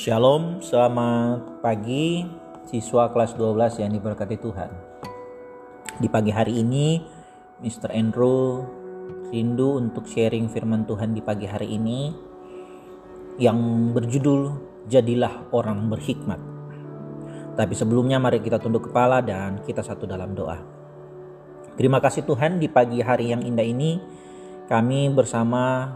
Shalom, selamat pagi siswa kelas 12 yang diberkati Tuhan. Di pagi hari ini, Mr. Andrew rindu untuk sharing firman Tuhan di pagi hari ini yang berjudul Jadilah Orang Berhikmat. Tapi sebelumnya mari kita tunduk kepala dan kita satu dalam doa. Terima kasih Tuhan di pagi hari yang indah ini kami bersama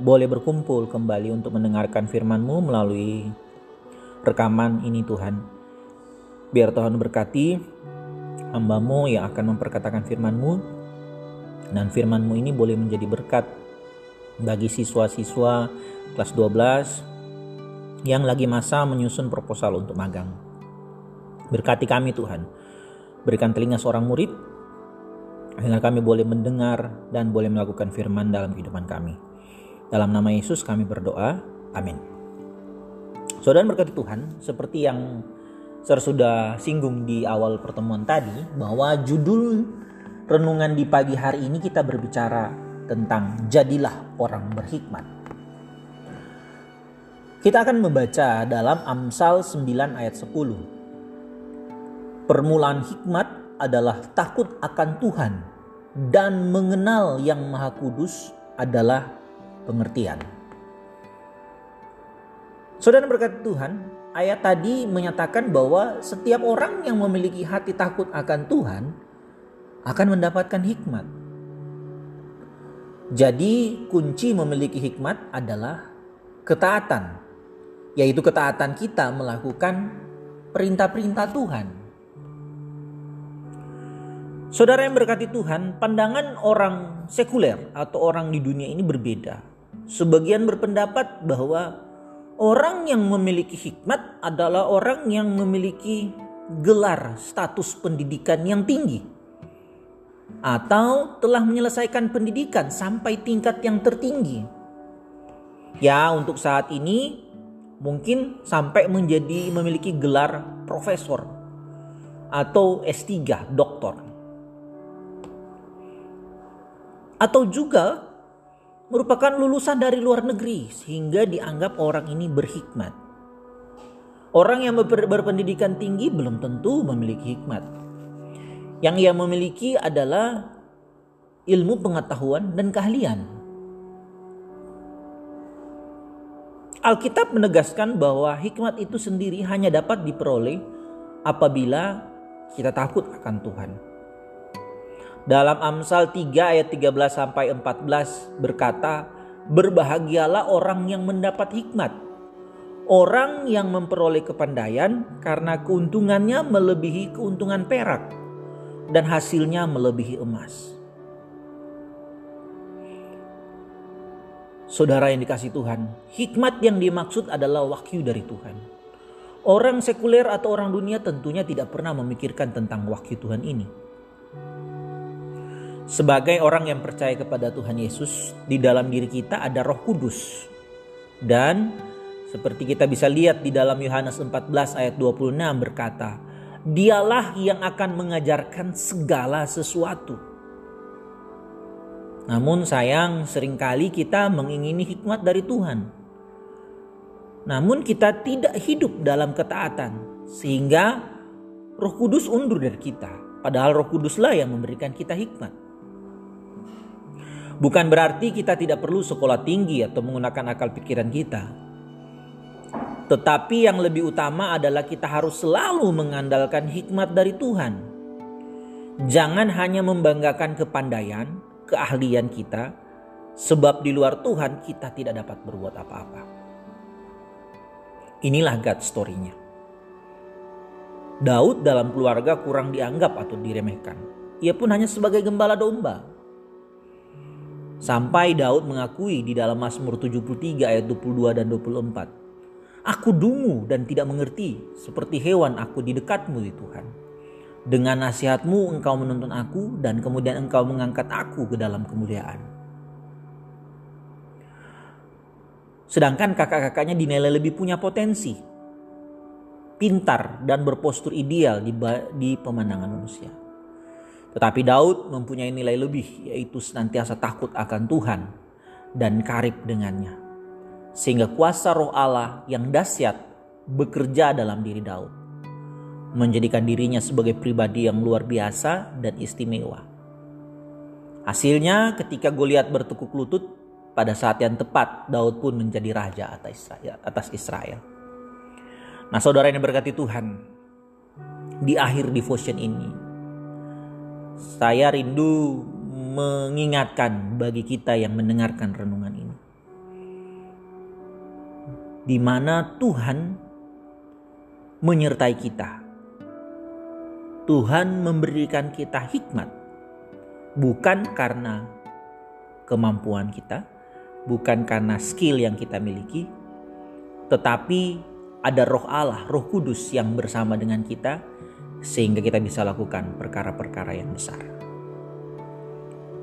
boleh berkumpul kembali untuk mendengarkan firman-Mu melalui rekaman ini Tuhan. Biar Tuhan berkati hambamu yang akan memperkatakan firman-Mu dan firman-Mu ini boleh menjadi berkat bagi siswa-siswa kelas 12 yang lagi masa menyusun proposal untuk magang. Berkati kami Tuhan. Berikan telinga seorang murid agar kami boleh mendengar dan boleh melakukan firman dalam kehidupan kami. Dalam nama Yesus kami berdoa. Amin. Saudara berkati Tuhan, seperti yang saya sudah singgung di awal pertemuan tadi, bahwa judul renungan di pagi hari ini kita berbicara tentang jadilah orang berhikmat. Kita akan membaca dalam Amsal 9 ayat 10. Permulaan hikmat adalah takut akan Tuhan dan mengenal yang maha kudus adalah pengertian. Saudara berkat Tuhan, ayat tadi menyatakan bahwa setiap orang yang memiliki hati takut akan Tuhan akan mendapatkan hikmat. Jadi kunci memiliki hikmat adalah ketaatan, yaitu ketaatan kita melakukan perintah-perintah Tuhan. Saudara yang berkati Tuhan, pandangan orang sekuler atau orang di dunia ini berbeda. Sebagian berpendapat bahwa orang yang memiliki hikmat adalah orang yang memiliki gelar status pendidikan yang tinggi atau telah menyelesaikan pendidikan sampai tingkat yang tertinggi. Ya, untuk saat ini mungkin sampai menjadi memiliki gelar profesor atau S3, doktor. Atau juga merupakan lulusan dari luar negeri sehingga dianggap orang ini berhikmat. Orang yang berpendidikan tinggi belum tentu memiliki hikmat. Yang ia memiliki adalah ilmu pengetahuan dan keahlian. Alkitab menegaskan bahwa hikmat itu sendiri hanya dapat diperoleh apabila kita takut akan Tuhan. Dalam Amsal 3 ayat 13 sampai 14 berkata, "Berbahagialah orang yang mendapat hikmat, orang yang memperoleh kepandaian karena keuntungannya melebihi keuntungan perak dan hasilnya melebihi emas." Saudara yang dikasih Tuhan, hikmat yang dimaksud adalah wahyu dari Tuhan. Orang sekuler atau orang dunia tentunya tidak pernah memikirkan tentang wahyu Tuhan ini. Sebagai orang yang percaya kepada Tuhan Yesus, di dalam diri kita ada Roh Kudus. Dan seperti kita bisa lihat di dalam Yohanes 14 ayat 26 berkata, Dialah yang akan mengajarkan segala sesuatu. Namun sayang sering kali kita mengingini hikmat dari Tuhan. Namun kita tidak hidup dalam ketaatan sehingga Roh Kudus undur dari kita. Padahal Roh Kuduslah yang memberikan kita hikmat. Bukan berarti kita tidak perlu sekolah tinggi atau menggunakan akal pikiran kita. Tetapi yang lebih utama adalah kita harus selalu mengandalkan hikmat dari Tuhan. Jangan hanya membanggakan kepandaian, keahlian kita, sebab di luar Tuhan kita tidak dapat berbuat apa-apa. Inilah God story-nya. Daud dalam keluarga kurang dianggap atau diremehkan. Ia pun hanya sebagai gembala domba Sampai Daud mengakui di dalam Mazmur 73 ayat 22 dan 24. Aku dungu dan tidak mengerti, seperti hewan aku di dekatmu di Tuhan. Dengan nasihatmu engkau menuntun aku dan kemudian engkau mengangkat aku ke dalam kemuliaan. Sedangkan kakak-kakaknya dinilai lebih punya potensi, pintar dan berpostur ideal di, di pemandangan manusia. Tetapi Daud mempunyai nilai lebih yaitu senantiasa takut akan Tuhan dan karib dengannya. sehingga kuasa roh Allah yang dahsyat bekerja dalam diri Daud, menjadikan dirinya sebagai pribadi yang luar biasa dan istimewa. Hasilnya ketika Goliat bertekuk lutut, pada saat yang tepat Daud pun menjadi raja atas Israel. Atas Israel. Nah saudara yang berkati Tuhan, di akhir devotion ini, saya rindu mengingatkan bagi kita yang mendengarkan renungan ini. Di mana Tuhan menyertai kita. Tuhan memberikan kita hikmat bukan karena kemampuan kita, bukan karena skill yang kita miliki, tetapi ada roh Allah, roh kudus yang bersama dengan kita sehingga kita bisa lakukan perkara-perkara yang besar.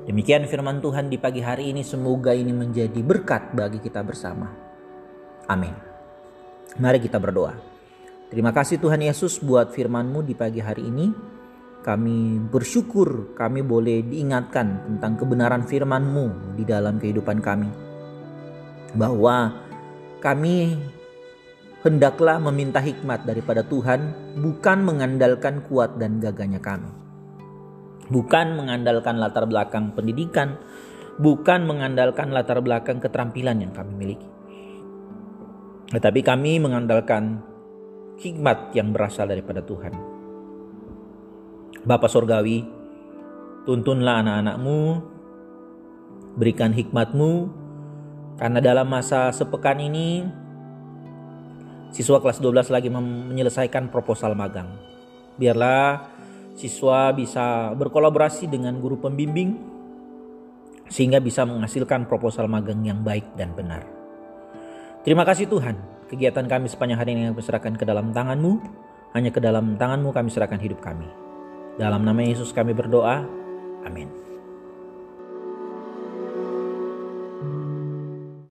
Demikian firman Tuhan di pagi hari ini semoga ini menjadi berkat bagi kita bersama. Amin. Mari kita berdoa. Terima kasih Tuhan Yesus buat firman-Mu di pagi hari ini. Kami bersyukur kami boleh diingatkan tentang kebenaran firman-Mu di dalam kehidupan kami. Bahwa kami hendaklah meminta hikmat daripada Tuhan bukan mengandalkan kuat dan gagahnya kami. Bukan mengandalkan latar belakang pendidikan, bukan mengandalkan latar belakang keterampilan yang kami miliki. Tetapi kami mengandalkan hikmat yang berasal daripada Tuhan. Bapa Sorgawi, tuntunlah anak-anakmu, berikan hikmatmu, karena dalam masa sepekan ini, siswa kelas 12 lagi menyelesaikan proposal magang. Biarlah siswa bisa berkolaborasi dengan guru pembimbing, sehingga bisa menghasilkan proposal magang yang baik dan benar. Terima kasih Tuhan, kegiatan kami sepanjang hari ini kami serahkan ke dalam tanganmu, hanya ke dalam tanganmu kami serahkan hidup kami. Dalam nama Yesus kami berdoa. Amin.